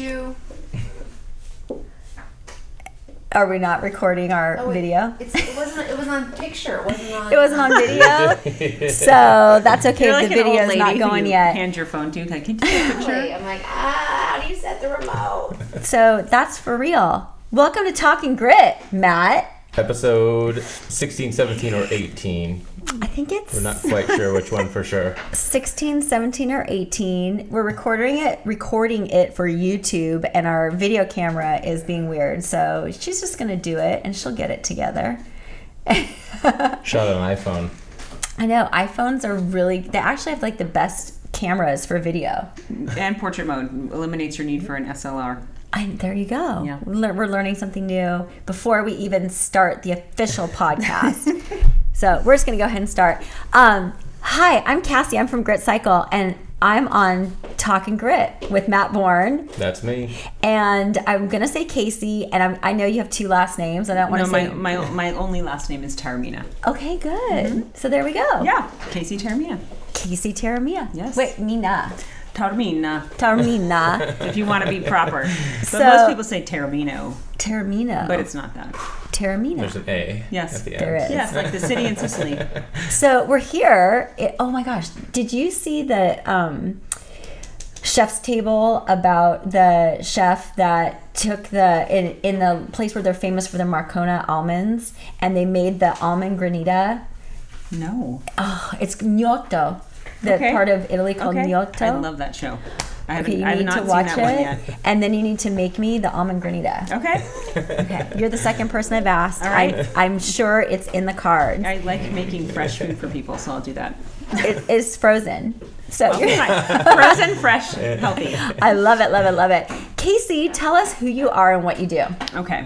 two. Are we not recording our Oh, it- video? It's, it wasn't. It was on picture. It wasn't on. It wasn't on video, so that's okay. You're if like the video is not going you yet. Hand your phone to. Like, can you take a picture? Wait, I'm like, ah, how do you set the remote? So that's for real. Welcome to Talking Grit, Matt. Episode 16, 17, or 18. I think it's We're not quite sure which one for sure. 16, 17, or 18. We're recording it, recording it for YouTube, and our video camera is being weird. So she's just gonna do it, and she'll get it together. Shot on iPhone. I know iPhones are really. They actually have like the best cameras for video. and portrait mode eliminates your need for an SLR. I, there you go. Yeah. We're learning something new before we even start the official podcast. So we're just gonna go ahead and start. Um, hi, I'm Cassie. I'm from Grit Cycle, and I'm on Talking Grit with Matt Bourne. That's me. And I'm gonna say Kacey, and I'm, I know you have two last names. I don't want to my, say. my my my only last name is Taormina. okay, good. So there we go. Yeah, Kacey Taormina. Kacey Taramia. Yes. Wait, Mina. Taormina, Taormina. if you want to be proper. But So- most people say Taramino, Taramina. but it's not that. Taormina. There's an A Yes, at the there end. is. Yes, like the city in Sicily. So we're here. It, oh my gosh! Did you see the um, chef's table about the chef that took the in in the place where they're famous for their Marcona almonds, and they made the almond granita. No. Oh, it's Noto, the Okay. part of Italy called Okay. Noto. I love that show. I haven't, Okay, you I have need not to watch it, and then you need to make me the almond granita. Okay. Okay, you're the second person I've asked. All right. I, I'm sure it's in the card. I like making fresh food for people, so I'll do that. It is frozen, so Okay, you're- fine. Frozen, fresh, healthy. I love it, love it, love it. Kacey, tell us who you are and what you do. Okay.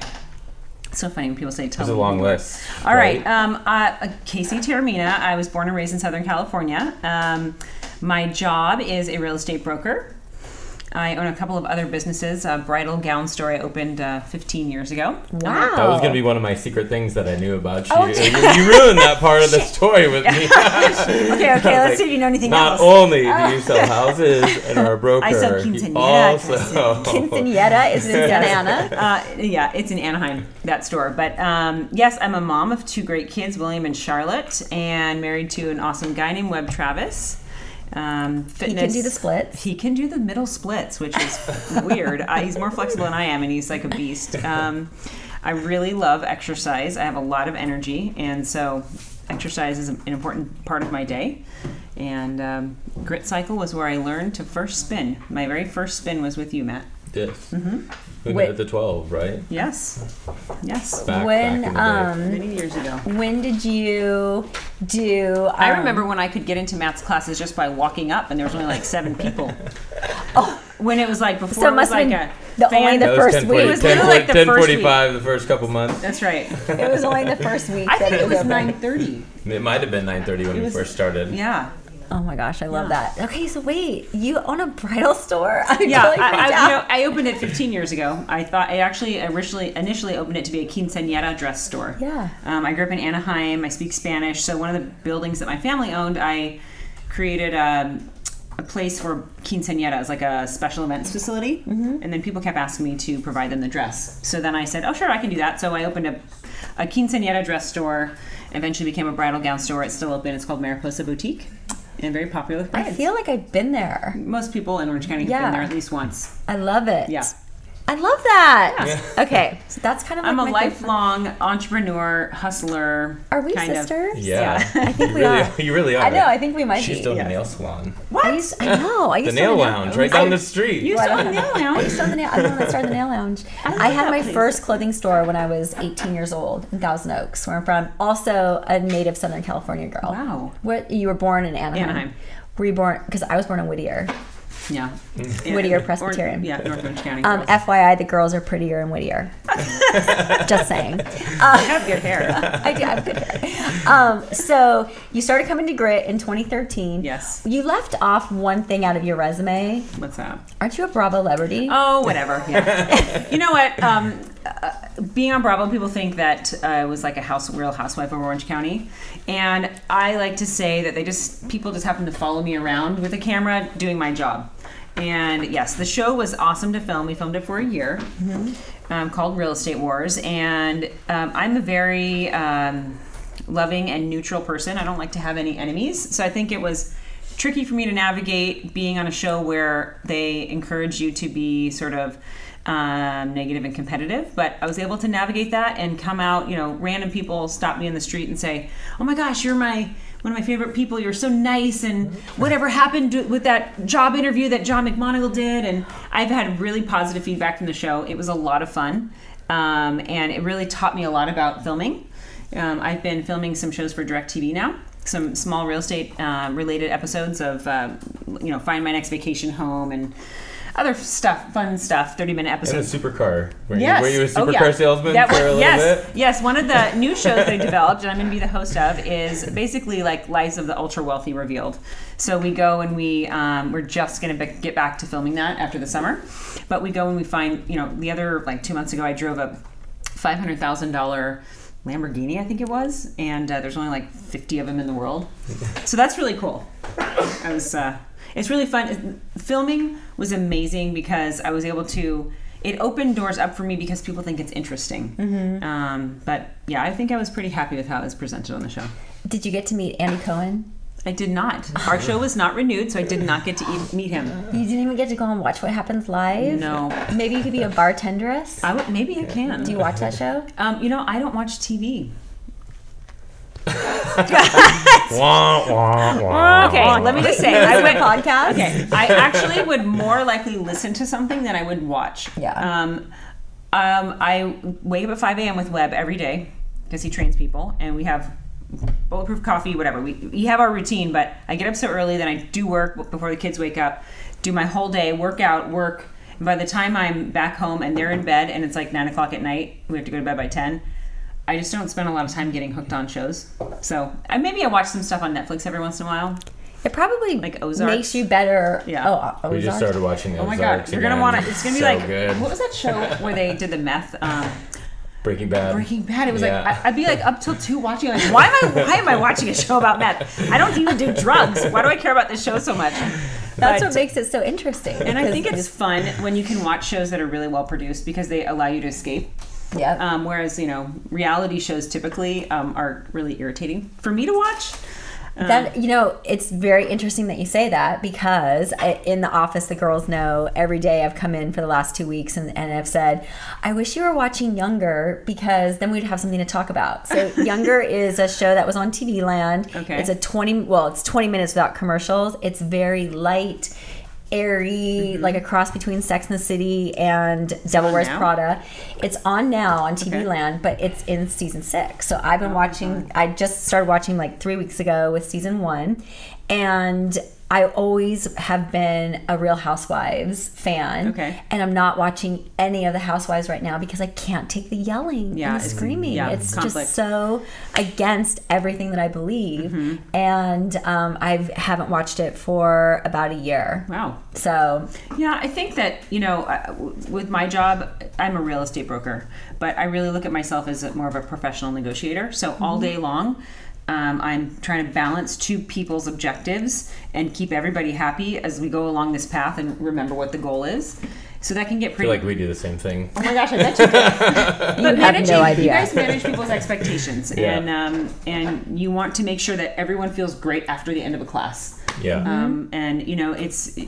So funny when people say tell There's a long who you are. list. All right. Um, uh, Kacey Taormina. I was born and raised in Southern California. Um, my job is a real estate broker. I own a couple of other businesses. A bridal gown store I opened uh, 15 years ago. Wow. That was going to be one of my secret things that I knew about you. Oh, you, you ruined that part of the story with me. Okay, okay, let's see if you know anything Not else. only do you sell houses and are a broker, I sell you quinceañera also Quinceanera is in Santa Ana. Uh, yeah, it's in Anaheim, that store. But um, yes, I'm a mom of two great kids, William and Charlotte, and married to an awesome guy named Webb Travis. Um, He can do the splits. He can do the middle splits, which is weird. Uh, he's more flexible than I am, and he's like a beast. Um, I really love exercise. I have a lot of energy, and so exercise is an important part of my day. And um, Grit Cycle was where I learned to first spin. My very first spin was with you, Matt. Yes. Mm-hmm. We Wait. met at the 12, right? Yes. Yes. Back, when back in the day. um Many years ago. when did you do I um, remember when I could get into Matt's classes just by walking up, and there was only like seven people. Oh, When it was like before, So it it was must have like been a the- fan. only the That first 10, week. It was literally like the first 1045 the first couple months. That's right. it was only the first week. I that think it was open. nine thirty. It might have been 9:30 when we was- first started. Yeah. Oh my gosh, I love Yeah. that. Okay, so wait, you own a bridal store? I'm Yeah, totally I, I, you know, I opened it 15 years ago. I thought I actually originally initially opened it to be a quinceañera dress store. Yeah. Um, I grew up in Anaheim. I speak Spanish, so one of the buildings that my family owned, I created um, a place for quinceañeras, like a special events facility. Mm-hmm. And then people kept asking me to provide them the dress. So then I said, "Oh, sure, I can do that." So I opened a, a quinceañera dress store. Eventually became a bridal gown store. It's still open. It's called Mariposa Boutique, and very popular with I feel like I've been there. Most people in Orange County have Yeah. been there at least once. I love it. Yeah. I love that. Okay, so that's kind of like I'm a my favorite- lifelong entrepreneur, hustler. Are we kind of- sisters? Yeah. I think you we really, are. You really are. I know. I think we might She's be. still in yeah. the nail salon. What? I, used, I know. I The used to nail own a lounge right down the street. You Well, saw I the don't nail I lounge? used to own the nail. I'm the one that started the nail lounge. love I had my place. first clothing store when I was 18 years old in Thousand Oaks, where I'm from. Also a native Southern California girl. Wow. What you were born in Anaheim? Anaheim. Were you born? Because I was born in Whittier. Yeah. Whittier Or- Presbyterian. yeah, North Orange County. Um, girls. FYI, the girls are prettier in Whittier. Just saying. I have good hair. I do have good hair. Um, so you started coming to Grit in 2013. Yes. You left off one thing out of your resume. What's that? Aren't you a Bravo celebrity? Oh, whatever. Yeah. you know what? Um, uh, being on Bravo, people think that uh, I was like a house, real housewife of Orange County, and I like to say that they just people just happen to follow me around with a camera doing my job. And yes, the show was awesome to film. We filmed it for a year, um, called Real Estate Wars. And um, I'm a very um, loving and neutral person. I don't like to have any enemies. So I think it was tricky for me to navigate being on a show where they encourage you to be sort of um, negative and competitive. But I was able to navigate that and come out. You know, random people stop me in the street and say, "Oh my gosh, you're my one of my favorite people. You're so nice." And whatever happened to- with that job interview that John McMonagle did, and I've had really positive feedback from the show. It was a lot of fun, um, and it really taught me a lot about filming. Um, I've been filming some shows for DirecTV now, some small real estate uh, related episodes of, uh, you know, Find My Next Vacation Home and other stuff, fun stuff, 30 minute And a episodes. supercar. Were, Yes. you, were you a Oh, supercar yeah. salesman That for a little yes. bit? Yes, Yes. one of the new shows that I developed, and I'm going to be the host of, is basically like Lives of the Ultra Wealthy Revealed. So we go and we um, we're just going to be- get back to filming that after the summer, but we go and we find you know the other like two months ago I drove a five hundred thousand dollar Lamborghini I think it was, and uh, there's only like fifty of them in the world, so that's really cool. I was uh, it's really fun. Filming was amazing because I was able to. It opened doors up for me because people think it's interesting. Um, but yeah, I think I was pretty happy with how it was presented on the show. Did you get to meet Andy Cohen? I did not. Our show was not renewed, so I did not get to eat, meet him. You didn't even get to go and watch what happens live. No. Maybe you could be a bartenderess. I would, maybe I can. Do you watch that show? Um, you know, I don't watch TV. Wah, wah, wah. Okay, let me just say, I went podcast. Okay, I actually would more likely listen to something than I would watch. Yeah. Um, um, I wake up at 5 a.m. with Webb every day because he trains people, and we have bulletproof coffee, whatever. We, we have our routine, but I get up so early, that I do work before the kids wake up, do my whole day, work out, work. And by the time I'm back home and they're in bed and it's like 9 o'clock at night, we have to go to bed by 10. I just don't spend a lot of time getting hooked on shows. So uh, maybe I watch some stuff on Netflix every once in a while. It probably Like Ozarks? makes you better. Yeah. Oh, We just started watching Oh my Ozarks god, you're gonna want to. It's gonna be So like good. what was that show where they did the meth? Um, Breaking Bad. Breaking Bad. It was Yeah. like I, I'd be like up till two watching. Like why am I? Why am I watching a show about meth? I don't even do drugs. Why do I care about this show so much? That's But- what makes it so interesting. And I think it's fun when you can watch shows that are really well produced because they allow you to escape. Yeah. Um, whereas you know reality shows typically um, are really irritating for me to watch. Um, That you know, it's very interesting that you say that because I, in the office, the girls know every day I've come in for the last two weeks and, and I've said, I wish you were watching Younger because then we'd have something to talk about. So Younger is a show that was on TV Land. Okay. It's a twenty well, it's twenty minutes without commercials. It's very light. Airy, like a cross between Sex and the City and Devil Wears now? Prada. It's on now on TV Okay. Land, but it's in season six. So I've been Oh, watching. I just started watching like three weeks ago with season one, and I always have been a Real Housewives fan. Okay. and I'm not watching any of the Housewives right now because I can't take the yelling Yeah, and the it's- screaming. yeah, it's conflict. just so against everything that I believe, Mm-hmm. and um, I haven't watched it for about a year. Wow. So Yeah, I think that, you know, uh, with my job, I'm a real estate broker, but I really look at myself as a, more of a professional negotiator. So all day long, um, I'm trying to balance two people's objectives and keep everybody happy as we go along this path and remember what the goal is. So that can get I pretty. feel like we do the same thing. oh my gosh, I bet you do. you have managing, no You guys manage people's expectations, Yeah. and um, and you want to make sure that everyone feels great after the end of a class. Yeah. Um, and you know, it's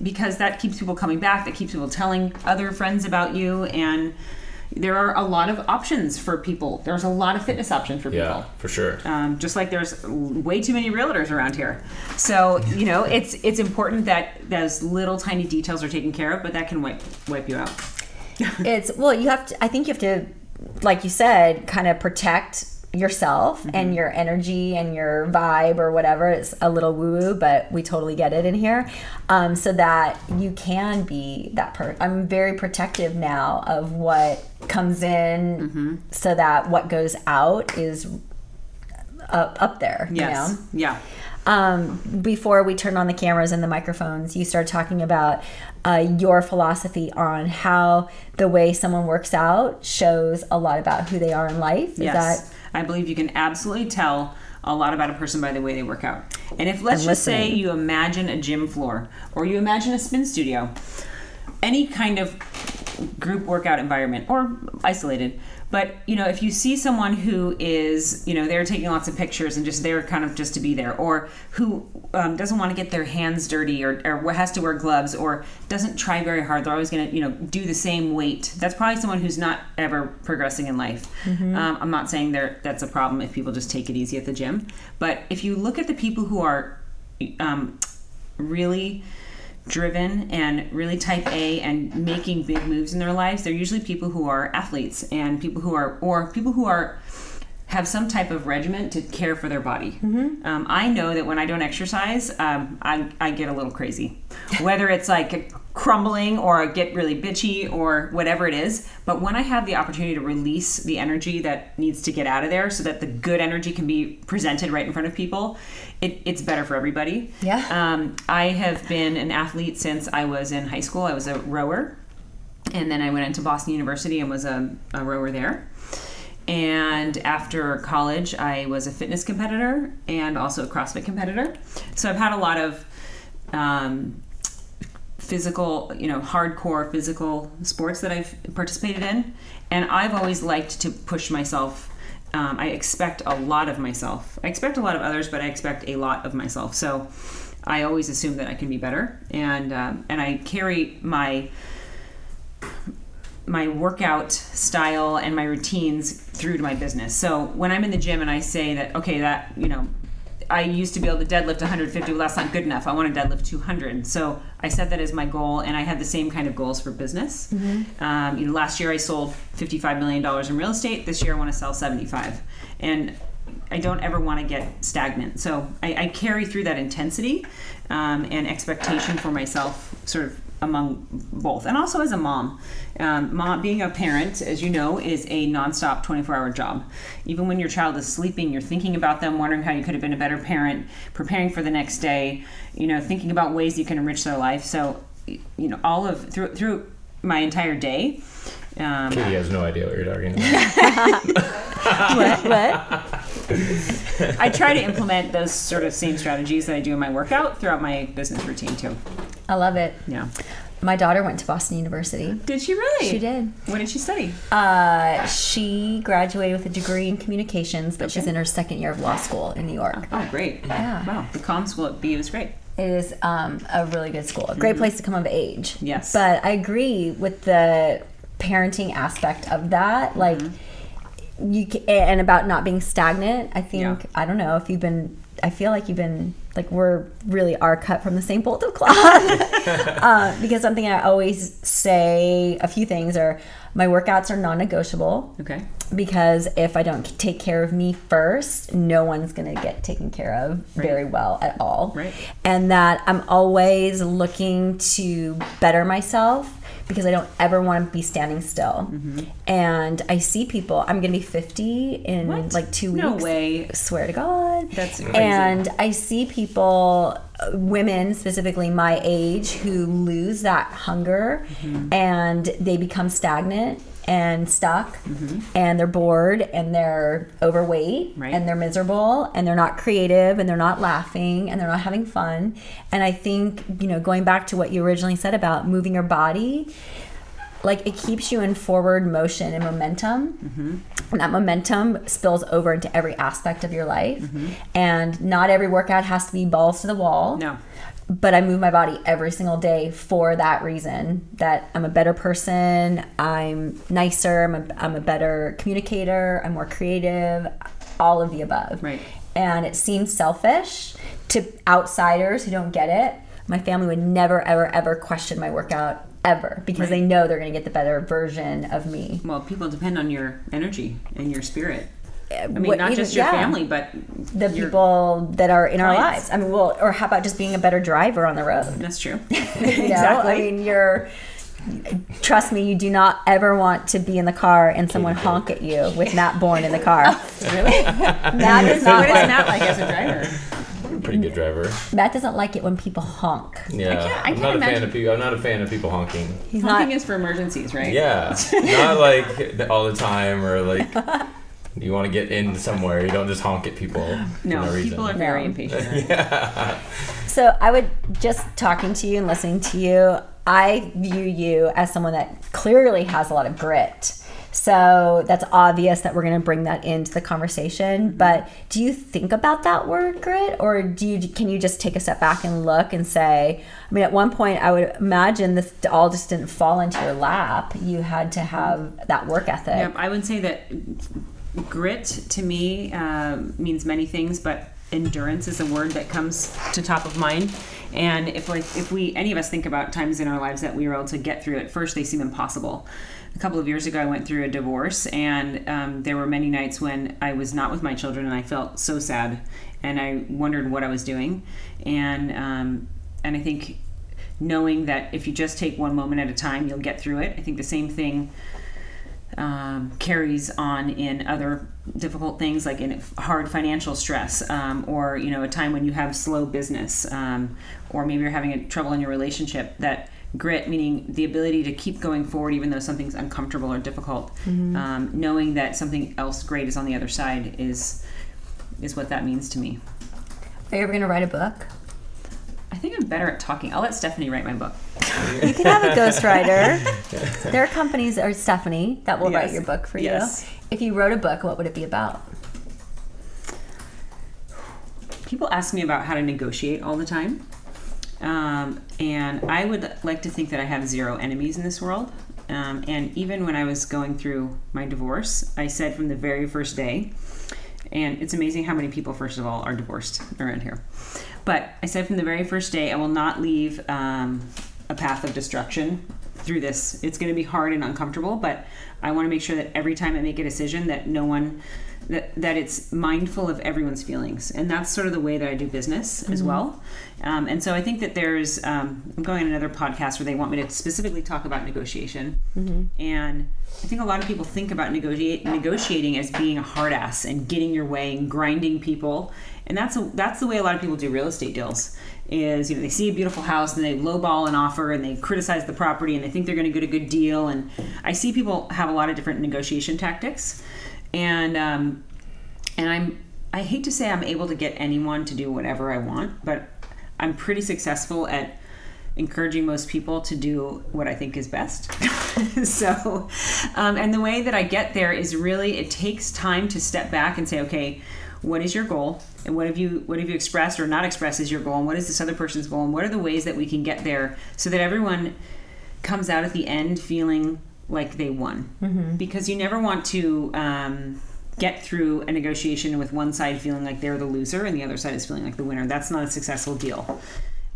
because that keeps people coming back. That keeps people telling other friends about you, and there are a lot of options for people. There's a lot of fitness options for people. yeah, people. for sure. Um, just like there's way too many realtors around here, so you know it's it's important that those little tiny details are taken care of, but that can wipe wipe you out. it's well you have to i think you have to like you said kind of protect yourself Mm-hmm. and your energy and your vibe or whatever it's a little woo woo but we totally get it in here um, so that you can be that per i'm very protective now of what comes in Mm-hmm. so that what goes out is up, up there Yes, you know yeah. um, before we turned on the cameras and the microphones, you started talking about uh, your philosophy on how the way someone works out shows a lot about who they are in life. Is Yes, that I believe you can absolutely tell a lot about a person by the way they work out. And if let's And just say you imagine a gym floor or you imagine a spin studio, any kind of group workout environment or isolated. But you know, if you see someone who is, you know, they're taking lots of pictures and just they're kind of just to be there, or who um, doesn't want to get their hands dirty, or, or has to wear gloves, or doesn't try very hard, they're always going to, you know, do the same weight. That's probably someone who's not ever progressing in life. Um, I'm not saying there that's a problem if people just take it easy at the gym, but if you look at the people who are um, really driven and really type A and making big moves in their lives, they're usually people who are athletes and people who are, or people who are, have some type of regimen to care for their body. Um, I know that when I don't exercise, um, I, I get a little crazy. Whether it's like crumbling or I get really bitchy or whatever it is. But when I have the opportunity to release the energy that needs to get out of there so that the good energy can be presented right in front of people, it, it's better for everybody. Yeah. Um, I have been an athlete since I was in high school. I was a rower. And then I went into Boston University and was a, a rower there. And after college, I was a fitness competitor and also a CrossFit competitor. So I've had a lot of um, physical, you know, hardcore physical sports that I've participated in. And I've always liked to push myself. Um, I expect a lot of myself. I expect a lot of others, but I expect a lot of myself. So I always assume that I can be better, and um, and I carry my my workout style and my routines through to my business. So when I'm in the gym and I say that, okay, that, you know, I used to be able to deadlift 150, well, that's not good enough. I want to deadlift 200. So I set that as my goal, and I had the same kind of goals for business. Um, you know, last year I sold 55 million dollars in real estate. This year I want to sell 75, and I don't ever want to get stagnant. So I, I carry through that intensity um, and expectation for myself, sort of among both, and also as a mom. Um, mom, being a parent, as you know, is a nonstop 24-hour job. Even when your child is sleeping, you're thinking about them, wondering how you could have been a better parent, preparing for the next day. You know, thinking about ways you can enrich their life. So, you know, all of through through my entire day. Um, Katie has no idea what you're talking about. what? What? I try to implement those sort of same strategies that I do in my workout throughout my business routine too. I love it. Yeah. My daughter went to Boston University. Did she really? She did. What did she study? Uh, she graduated with a degree in communications, but she's in her second year of law school in New York. Oh, great. Yeah. Wow. The comm school at BU is great. It is um, a really good school, a great place to come of age. Yes. But I agree with the parenting aspect of that. Like, you ca- and about not being stagnant. I think Yeah. I don't know if you've been. I feel like you've been like we're really are cut from the same bolt of cloth. uh, because something I always say a few things are my workouts are non-negotiable Okay. because if I don't take care of me first, no one's going to get taken care of very well at all. Right. And that I'm always looking to better myself because I don't ever want to be standing still. Mm-hmm. And I see people, I'm going to be 50 in What? like two weeks. No way. Swear to God. That's crazy. And I see people, uh, women specifically my age, who lose that hunger Mm-hmm. and they become stagnant and stuck mm-hmm. and they're bored and they're overweight Right. and they're miserable and they're not creative and they're not laughing and they're not having fun. And I think, you know, going back to what you originally said about moving your body, like it keeps you in forward motion and momentum mm-hmm. and that momentum spills over into every aspect of your life mm-hmm. and not every workout has to be balls to the wall No. But i move my body every single day for that reason that i'm a better person i'm nicer i'm a, I'm a better communicator i'm more creative all of the above Right. and it seems selfish to outsiders who don't get it my family would never ever ever question my workout ever because they know they're going to get the better version of me Well, people depend on your energy and your spirit. I mean, What- not even- just your yeah. family, but the your- people that are in our lives. I mean, well, or how about just being a better driver on the road? That's true. You know? exactly. I mean, you're. Trust me, you do not ever want to be in the car and someone honk at you with Matt Bourne in the car. Oh, really? Matt does what not is like. Matt like as a driver? I'm a pretty good driver. Matt doesn't like it when people honk. Yeah, can't- I am can't not a fan of people. I'm not a fan of people honking. He's Honking not. is for emergencies, right? Yeah, not like all the time or like You want to get in somewhere. You don't just honk at people. for No, no reason. people are very No. impatient. So I would just talking to you and listening to you, I view you as someone that clearly has a lot of grit. So that's obvious that we're going to bring that into the conversation. But do you think about that word grit, or do you can you just take a step back and look and say? I mean, at one point, I would imagine this all just didn't fall into your lap. You had to have that work ethic. Yep, I would say that grit to me uh, means many things, but endurance is a word that comes to top of mind. And if like if we any of us think about times in our lives that we were able to get through, at first they seem impossible. A couple of years ago, I went through a divorce, and um, there were many nights when I was not with my children, and I felt so sad, and I wondered what I was doing, and um, and I think knowing that if you just take one moment at a time, you'll get through it. I think the same thing um, carries on in other difficult things like in hard financial stress um, or you know a time when you have slow business um, or maybe you're having a, trouble in your relationship that grit meaning the ability to keep going forward even though something's uncomfortable or difficult um, knowing that something else great is on the other side is is what that means to me Are you ever going to write a book? I think i'm better at talking i'll let stephanie write my book You can have a ghostwriter. there are companies, or Stephanie, that will write your book for Yes. you. If you wrote a book, what would it be about? people ask me about how to negotiate all the time. Um, and I would like to think that I have zero enemies in this world. Um, and even when I was going through my divorce, I said from the very first day, and it's amazing how many people, first of all, are divorced around here. But I said from the very first day, I will not leave um, a path of destruction through this. It's going to be hard and uncomfortable, but I want to make sure that every time I make a decision, that no one, that that it's mindful of everyone's feelings, and that's sort of the way that I do business as well. Um, and so I think that there's, um, I'm going on another podcast where they want me to specifically talk about negotiation, and I think a lot of people think about negotiate, negotiating as being a hard ass and getting your way and grinding people, and that's a, that's the way a lot of people do real estate deals. Is you know they see a beautiful house and they lowball an offer and they criticize the property and they think they're going to get a good deal and I see people have a lot of different negotiation tactics, and um, and I'm I hate to say I'm able to get anyone to do whatever I want, but I'm pretty successful at encouraging most people to do what I think is best. so, um, and the way that I get there is really it takes time to step back and say, okay, what is your goal, and what have you what have you expressed or not expressed as your goal, and what is this other person's goal, and what are the ways that we can get there so that everyone comes out at the end feeling like they won, because you never want to. Um, get through a negotiation with one side feeling like they're the loser and the other side is feeling like the winner. That's not a successful deal.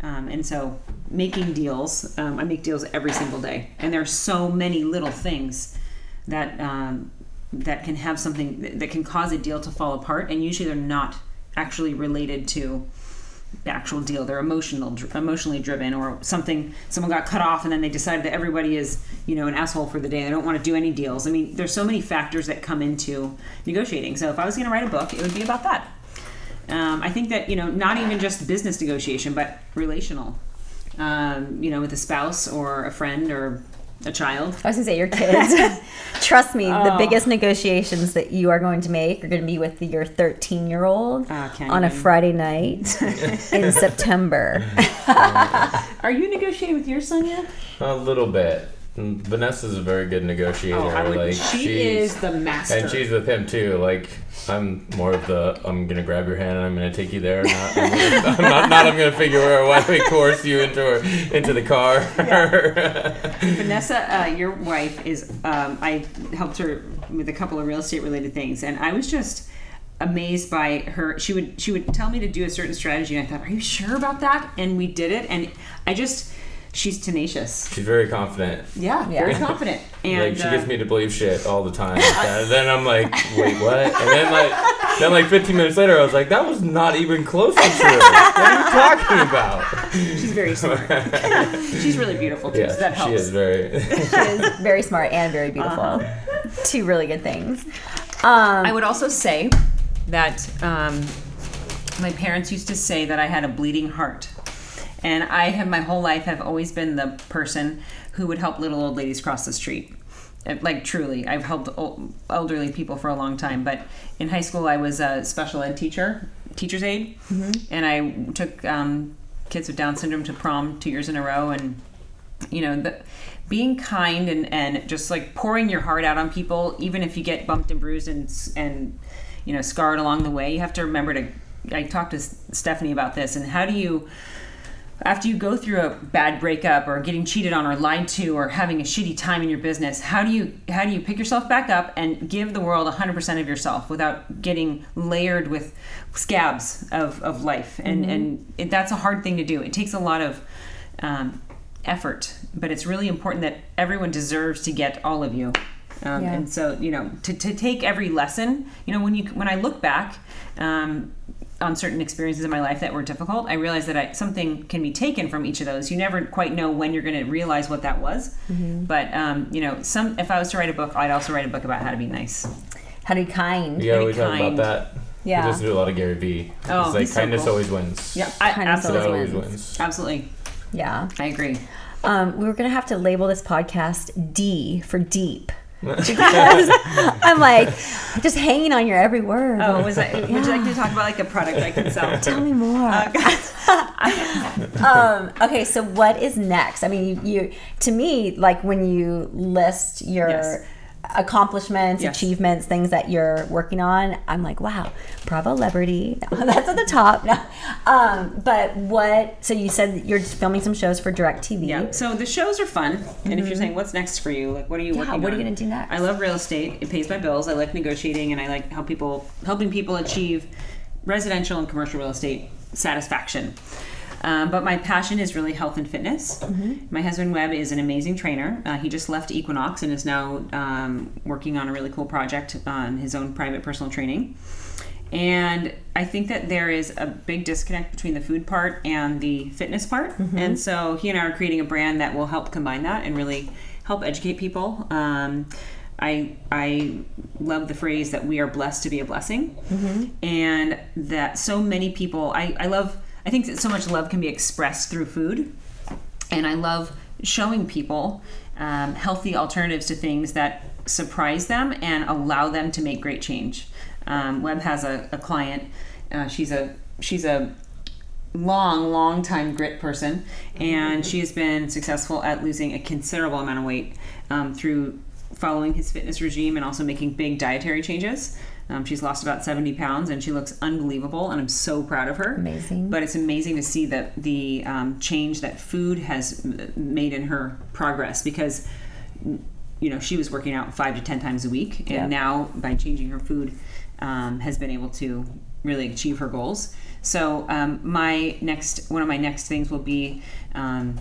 Um, and so, making deals, um, I make deals every single day, and there are so many little things that um, that can have something that, can cause a deal to fall apart, and usually they're not actually related to the actual deal. They're emotional, emotionally driven, or something. Someone got cut off, and then they decided that everybody is, you know, an asshole for the day. They don't want to do any deals. I mean, there's so many factors that come into negotiating. So if I was going to write a book, it would be about that. Um, I think that you know, not even just business negotiation, but relational. Um, you know, with a spouse or a friend or a child. I was gonna say your kids. Trust me, the Oh. biggest negotiations that you are going to make are going to be with your 13 year old Ah, can't on a. Friday night in September. Are you negotiating with your son yet? A little bit. Vanessa's a very good negotiator. Oh, I would, like she is the master. and she's with him too. Like I'm more of the I'm gonna grab your hand and I'm gonna take you there. Not I'm, gonna, I'm not, not I'm gonna figure out why we course you into her, into the car. Vanessa, uh, your wife is. Um, I helped her with a couple of real estate related things, and I was just amazed by her. She would she would tell me to do a certain strategy, and I thought, "Are you sure about that?" And we did it, and I just she's tenacious. She's very confident. Yeah, Yeah. very confident. And like she uh, gets me to believe shit all the time. and then I'm like, wait, what? And then like, then like 15 minutes later, I was like, that was not even close to true. What are you talking about? she's very smart. she's really beautiful too. Yeah, so that helps. she is very. She is very smart and very beautiful. Uh-huh. Two really good things. Um, I would also say that um, my parents used to say that I had a bleeding heart. And I have my whole life have always been the person who would help little old ladies cross the street. like truly, I've helped el- elderly people for a long time. But in high school, I was a special ed teacher, teacher's aide, and I took um, kids with Down syndrome to prom two years in a row. And you know, the, being kind and and just like pouring your heart out on people, even if you get bumped and bruised and and you know scarred along the way, you have to remember to. I talked to Stephanie about this, and how do you after you go through a bad breakup or getting cheated on or lied to or having a shitty time in your business how do you how do you pick yourself back up and give the world 100% of yourself without getting layered with scabs of, of life? And and it, that's a hard thing to do. It takes a lot of um, effort but it's really important that everyone deserves to get all of you. Um, Yeah. and so you know to, to take every lesson you know when you when i look back um, on certain experiences in my life that were difficult i realized that I, something can be taken from each of those you never quite know when you're going to realize what that was but um, you know some if i was to write a book i'd also write a book about how to be nice How to be kind. Yeah, Very we talk about that. Yeah. We just do a lot of Gary Vee. Oh, it's like he's so kindness cool. always wins. yeah I, Kindness absolutely always wins. wins. absolutely Yeah. i agree Um, we were gonna have to label this podcast D for deep. Because I'm like just hanging on your every word. oh was that would you like to talk about like a product i can sell Tell me more. um, okay, so what is next? I mean, you, you to me, like when you list your Yes. Accomplishments, Yes. achievements, things that you're working on, I'm like, wow, Bravo Celebrity. That's at the top. No. Um, but what? So you said you're filming some shows for Directv. Yeah. So the shows are fun, and if you're saying what's next for you, like what are you Yeah, working what are you on? gonna do next? I love real estate. It pays my bills. I like negotiating, and I like help people helping people achieve residential and commercial real estate satisfaction. Um, but my passion is really health and fitness. My husband Webb is an amazing trainer. Uh, he just left Equinox and is now um, working on a really cool project on his own private personal training. And I think that there is a big disconnect between the food part and the fitness part. And so he and I are creating a brand that will help combine that and really help educate people. Um, I I love the phrase that we are blessed to be a blessing, and that so many people. I I love. I think that so much love can be expressed through food, and I love showing people um, healthy alternatives to things that surprise them and allow them to make great change. Um, Webb has a, a client. Uh, she's a she's a long, long time grit person, and she has been successful at losing a considerable amount of weight um, through following his fitness regime and also making big dietary changes. Um, she's lost about 70 pounds and she looks unbelievable, and I'm so proud of her. Amazing. But it's amazing to see the, the um, change that food has made in her progress because, you know, she was working out five to 10 times a week, and Yeah. now by changing her food, um, has been able to really achieve her goals. So um, my next one of my next things will be um,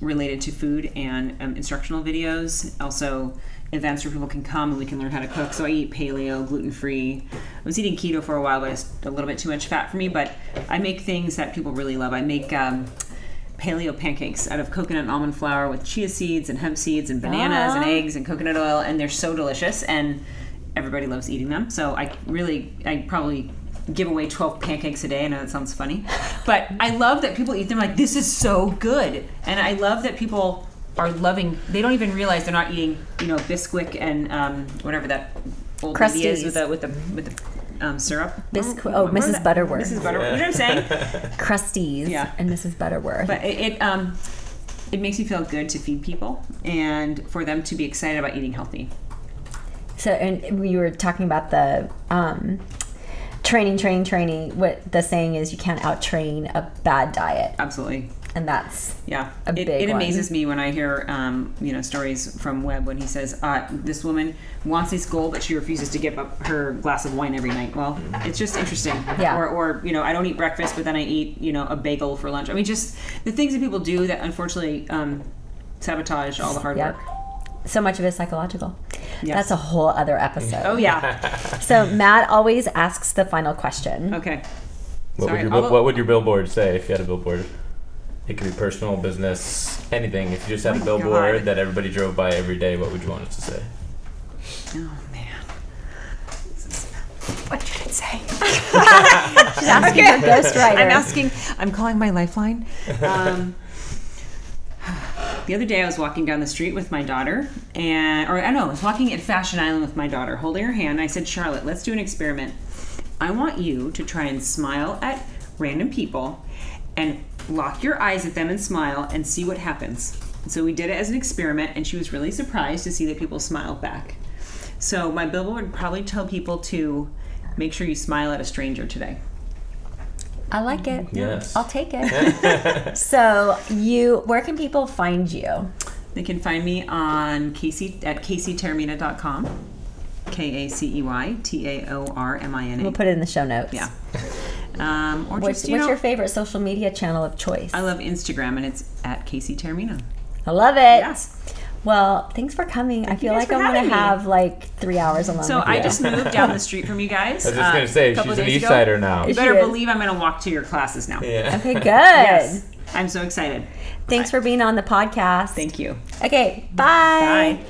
related to food and um, instructional videos. Also events where people can come and we can learn how to cook. So I eat paleo, gluten free. I was eating keto for a while, but it's a little bit too much fat for me. But I make things that people really love. I make um, paleo pancakes out of coconut and almond flour with chia seeds and hemp seeds and bananas and Ah. eggs and coconut oil, and they're so delicious and everybody loves eating them. So I really, I probably give away 12 pancakes a day. I know that sounds funny, but I love that people eat them like this is so good, and I love that people are loving. They don't even realize they're not eating, you know, Bisquick and um, whatever that old lady is with the with the with the um, syrup. Bisqu- What- oh, Mrs. that? Butterworth. Mrs. Butterworth. You know what I'm saying? Krusteaz Yeah. and Mrs. Butterworth. But it, it um it makes me feel good to feed people and for them to be excited about eating healthy. So, and we were talking about the um, training, training, training. What the saying is, you can't out train a bad diet, Absolutely. And that's Yeah, A it, big it one. amazes me when I hear um, you know stories from Webb when he says uh, this woman wants this goal but she refuses to give up her glass of wine every night. Well, it's just interesting. Yeah. Or, or you know I don't eat breakfast but then I eat you know a bagel for lunch. I mean just the things that people do that unfortunately um, sabotage all the hard Yep. work. so much of it is psychological. Yes. That's a whole other episode. Oh yeah. So Matt always asks the final question. Okay. What Sorry, would your although- what would your billboard say if you had a billboard? It could be personal, business, anything. If you just had a billboard God. that everybody drove by every day, what would you want it to say? Oh man. What should it say? She's asking her ghostwriter. I'm asking. I'm calling my lifeline. Um, the other day I was walking down the street with my daughter, and or I don't know I was walking at Fashion Island with my daughter, holding her hand. I said, Charlotte, let's do an experiment. I want you to try and smile at random people, and lock your eyes at them and smile, and see what happens. So we did it as an experiment, and she was really surprised to see that people smiled back. So my billboard would probably tell people to make sure you smile at a stranger today. I like it. Yes. I'll take it. so you, where can people find you? They can find me on Kacey at kaceytaormina.com. K A C E Y T A O R M I N We'll put it in the show notes. Yeah. Um, or What's, just, you what's know, your favorite social media channel of choice? I love Instagram and it's at Kacey Taormina. I love it. Yes. Well, thanks for coming. I feel like I'm gonna me. have like three hours alone. So with I just moved down the street from you guys. I was just uh, gonna say a couple she's of an days East ago. Sider now. You better believe I'm going to walk to your classes now. Yeah. Okay, good. Yes. I'm so excited. Thanks for being on the podcast. Thank you. Okay, bye. Bye.